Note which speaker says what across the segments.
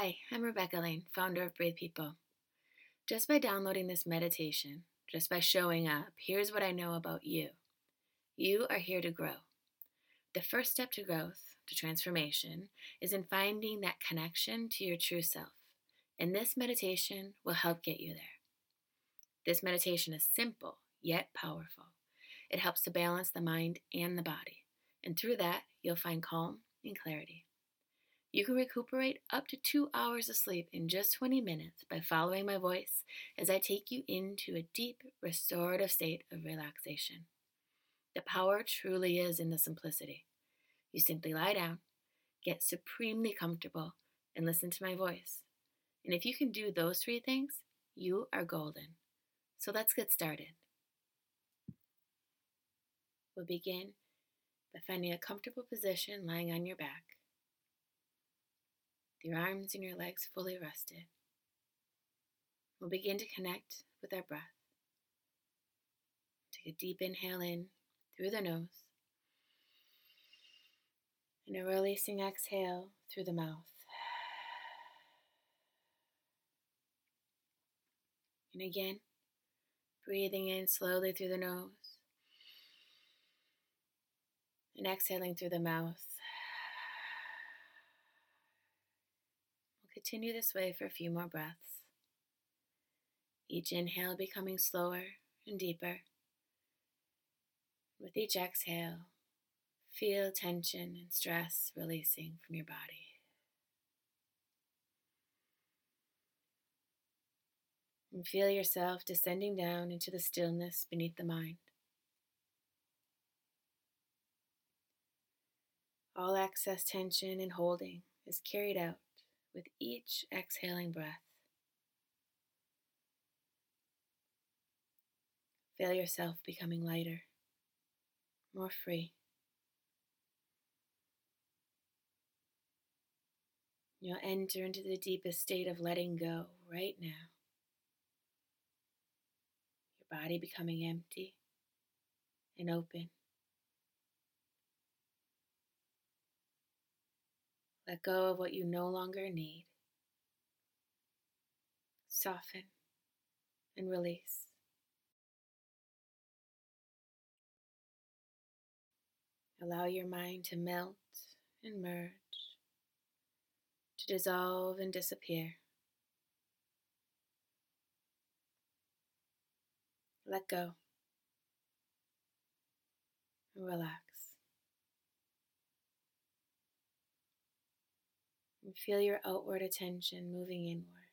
Speaker 1: Hi, I'm Rebecca Lane, founder of Breathe People. Just by downloading this meditation, just by showing up, here's what I know about you. You are here to grow. The first step to growth, to transformation, is in finding that connection to your true self. And this meditation will help get you there. This meditation is simple, yet powerful. It helps to balance the mind and the body. And through that, you'll find calm and clarity. You can recuperate up to two hours of sleep in just 20 minutes by following my voice as I take you into a deep, restorative state of relaxation. The power truly is in the simplicity. You simply lie down, get supremely comfortable, and listen to my voice. And if you can do those three things, you are golden. So let's get started. We'll begin by finding a comfortable position lying on your back, your arms and your legs fully rested. We'll begin to connect with our breath. Take a deep inhale in through the nose and a releasing exhale through the mouth. And again, breathing in slowly through the nose and exhaling through the mouth. We'll continue this way for a few more breaths. Each inhale becoming slower and deeper. With each exhale, feel tension and stress releasing from your body. And feel yourself descending down into the stillness beneath the mind. All excess tension and holding is carried out with each exhaling breath. Feel yourself becoming lighter, more free. You'll enter into the deepest state of letting go right now. Your body becoming empty and open. Let go of what you no longer need. Soften and release. Allow your mind to melt and merge, to dissolve and disappear. Let go and relax. And feel your outward attention moving inward.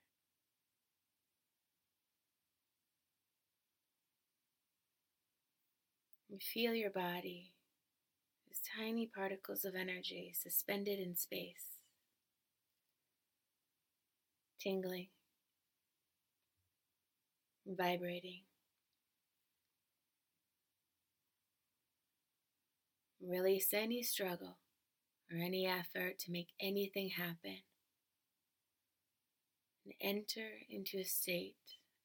Speaker 1: And feel your body as tiny particles of energy suspended in space, tingling, vibrating. Release any struggle or any effort to make anything happen. And enter into a state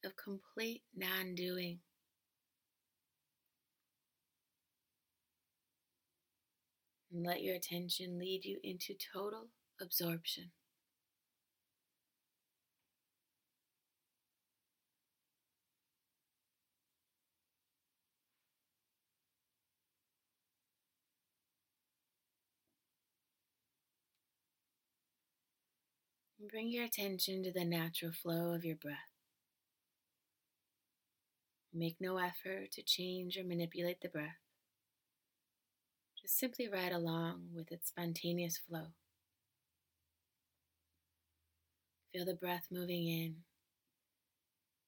Speaker 1: of complete non doing. And let your attention lead you into total absorption. Bring your attention to the natural flow of your breath. Make no effort to change or manipulate the breath. Just simply ride along with its spontaneous flow. Feel the breath moving in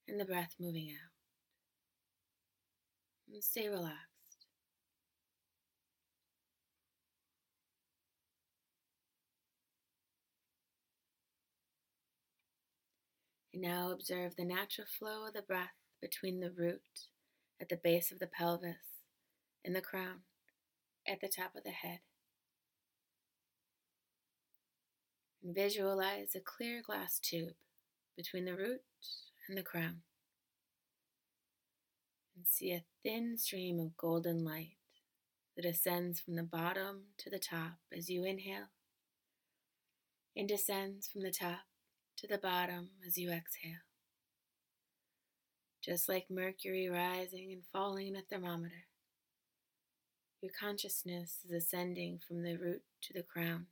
Speaker 1: and the breath moving out. And stay relaxed. And now observe the natural flow of the breath between the root at the base of the pelvis and the crown at the top of the head. And visualize a clear glass tube between the root and the crown. And see a thin stream of golden light that ascends from the bottom to the top as you inhale and descends from the top to the bottom as you exhale. Just like mercury rising and falling in a thermometer, your consciousness is ascending from the root to the crown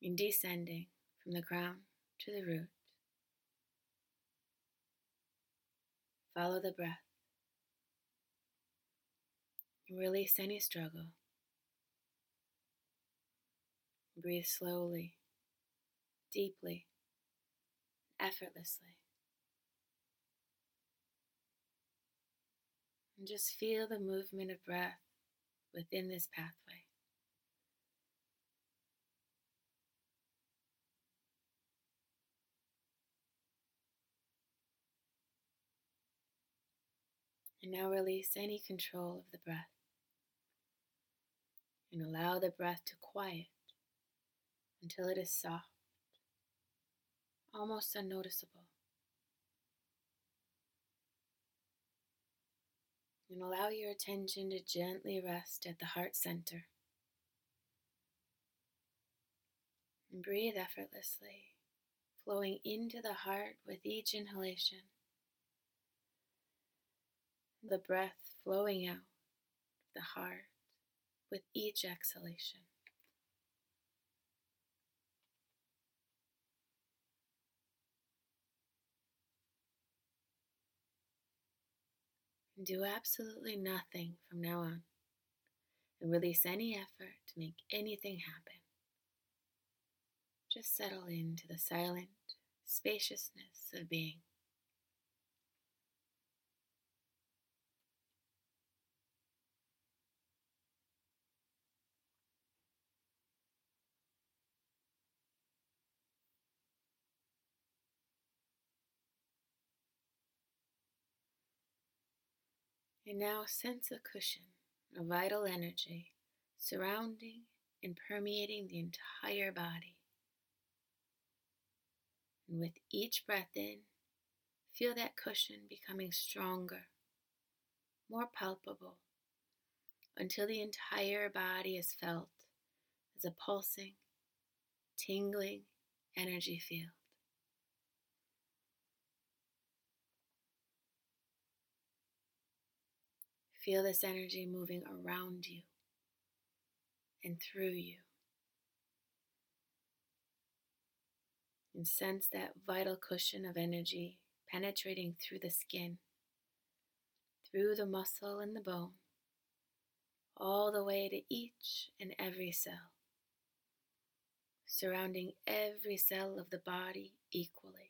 Speaker 1: and descending from the crown to the root. Follow the breath. Release any struggle. Breathe slowly, deeply, effortlessly. And just feel the movement of breath within this pathway. And now release any control of the breath and allow the breath to quiet until it is soft, almost unnoticeable. And allow your attention to gently rest at the heart center. And breathe effortlessly, flowing into the heart with each inhalation. The breath flowing out of the heart with each exhalation. Do absolutely nothing from now on and release any effort to make anything happen. Just settle into the silent spaciousness of being. Now sense a cushion of vital energy surrounding and permeating the entire body. And with each breath in, feel that cushion becoming stronger, more palpable, until the entire body is felt as a pulsing, tingling energy field. Feel this energy moving around you and through you. And sense that vital cushion of energy penetrating through the skin, through the muscle and the bone, all the way to each and every cell, surrounding every cell of the body equally.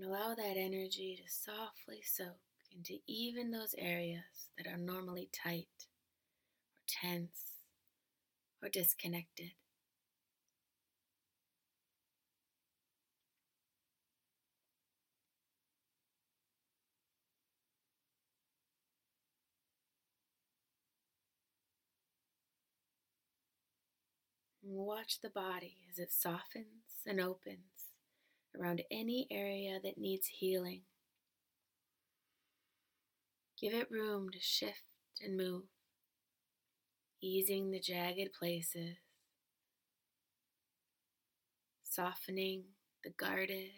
Speaker 1: And allow that energy to softly soak into even those areas that are normally tight or tense or disconnected. watch the body as it softens and opens around any area that needs healing. Give it room to shift and move, easing the jagged places, softening the guarded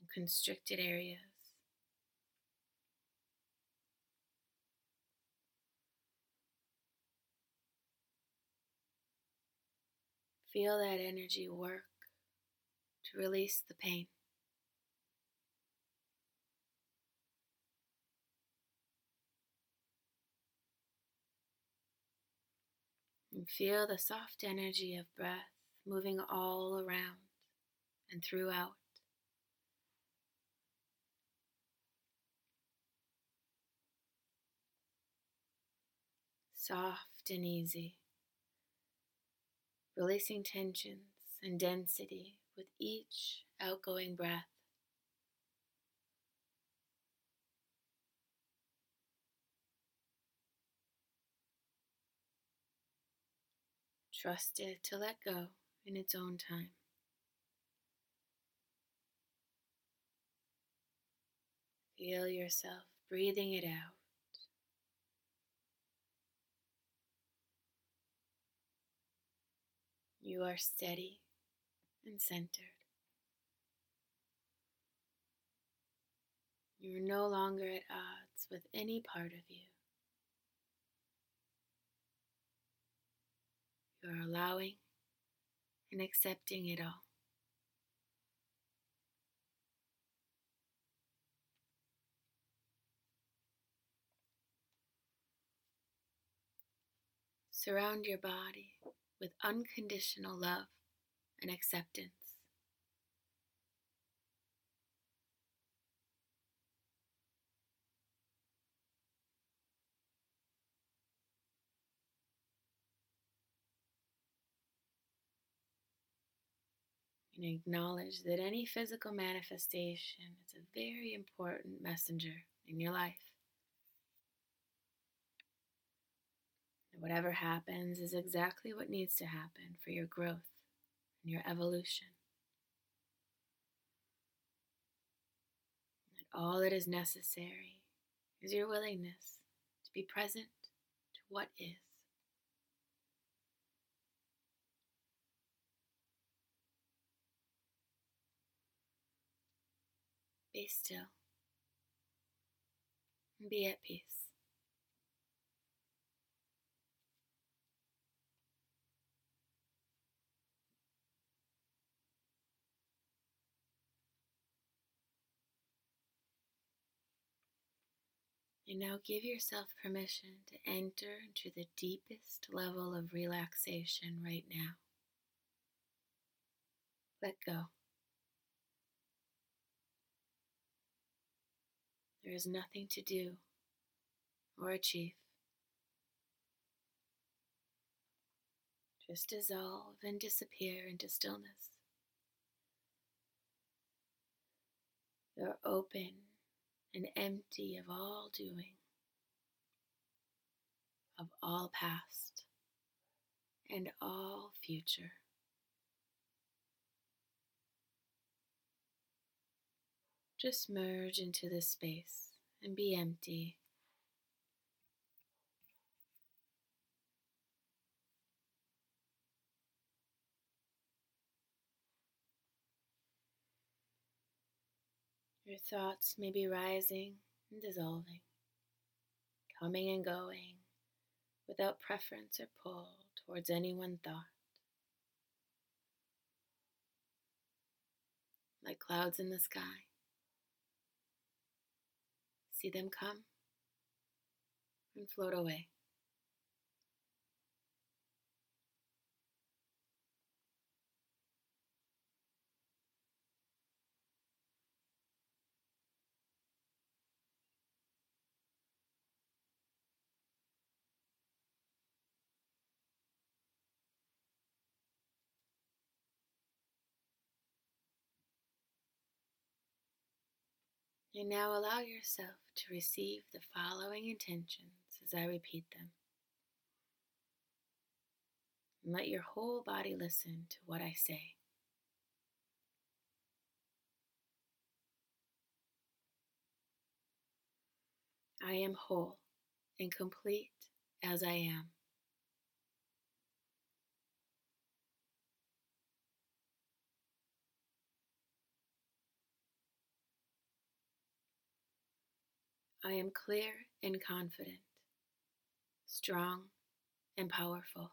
Speaker 1: and constricted areas. Feel that energy work to release the pain. And feel the soft energy of breath moving all around and throughout. Soft and easy, releasing tensions and density with each outgoing breath. Trust it to let go in its own time. Feel yourself breathing it out. You are steady and centered. You are no longer at odds with any part of you. You are allowing and accepting it all. Surround your body with unconditional love and acceptance. And acknowledge that any physical manifestation is a very important messenger in your life. Whatever happens is exactly what needs to happen for your growth and your evolution. And all that is necessary is your willingness to be present to what is. Be still and be at peace. And now give yourself permission to enter into the deepest level of relaxation right now. Let go. There is nothing to do or achieve. Just dissolve and disappear into stillness. You're open and empty of all doing, of all past and all future. Just merge into this space and be empty. Your thoughts may be rising and dissolving, coming and going without preference or pull towards any one thought. Like clouds in the sky. See them come and float away. And now allow yourself to receive the following intentions as I repeat them. And let your whole body listen to what I say. I am whole and complete as I am. I am clear and confident, strong and powerful.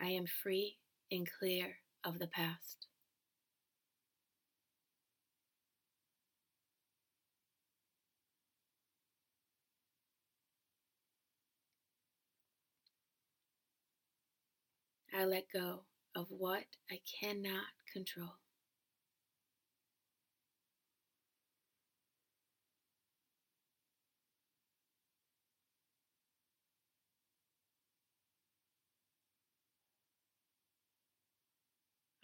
Speaker 1: I am free and clear of the past. I let go of what I cannot control.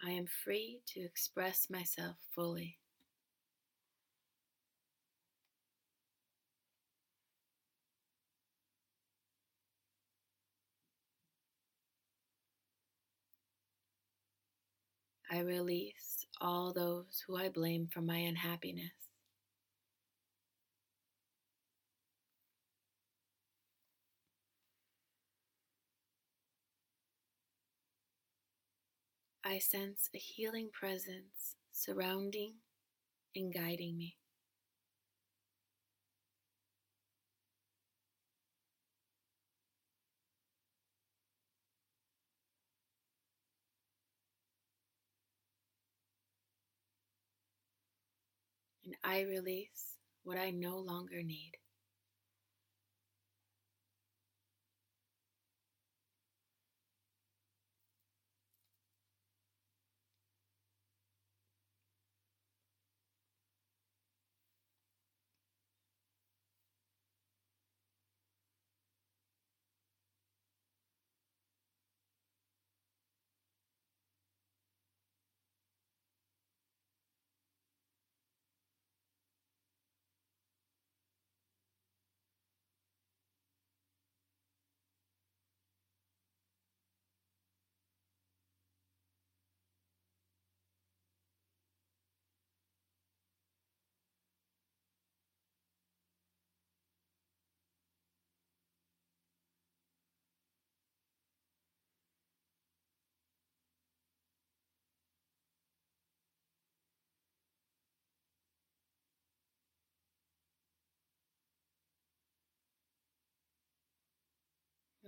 Speaker 1: I am free to express myself fully. I release all those who I blame for my unhappiness. I sense a healing presence surrounding and guiding me. I release what I no longer need.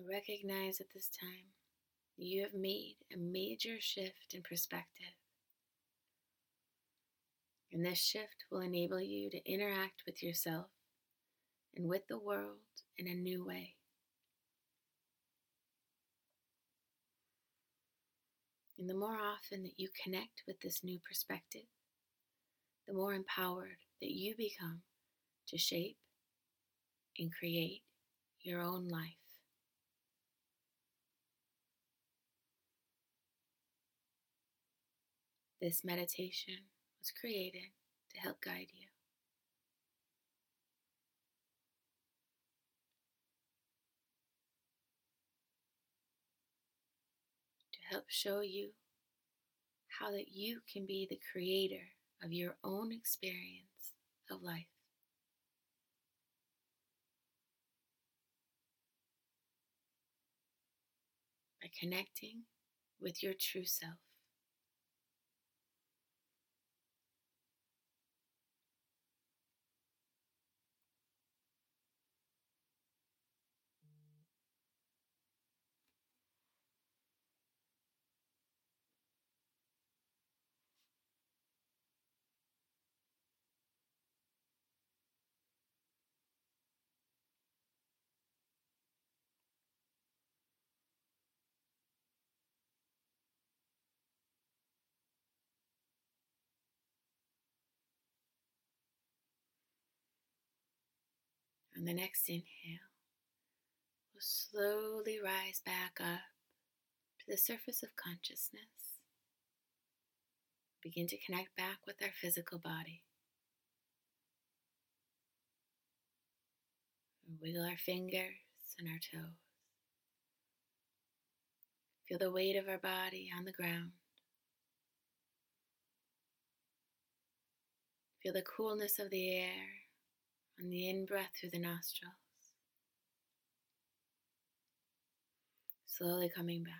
Speaker 1: Recognize at this time you have made a major shift in perspective. And this shift will enable you to interact with yourself and with the world in a new way. And the more often that you connect with this new perspective, the more empowered that you become to shape and create your own life. This meditation was created to help guide you. To help show you how that you can be the creator of your own experience of life. By connecting with your true self. On the next inhale, we'll slowly rise back up to the surface of consciousness. Begin to connect back with our physical body. wiggle our fingers and our toes. Feel the weight of our body on the ground. Feel the coolness of the air on the in breath through the nostrils. Slowly coming back.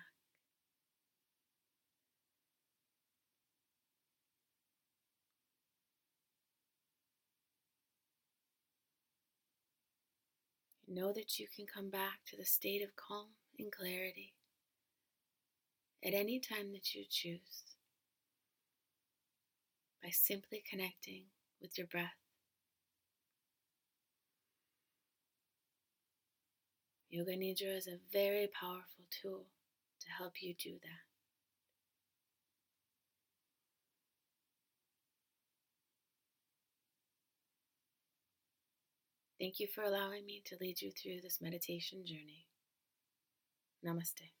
Speaker 1: Know that you can come back to the state of calm and clarity at any time that you choose by simply connecting with your breath. Yoga Nidra is a very powerful tool to help you do that. Thank you for allowing me to lead you through this meditation journey. Namaste.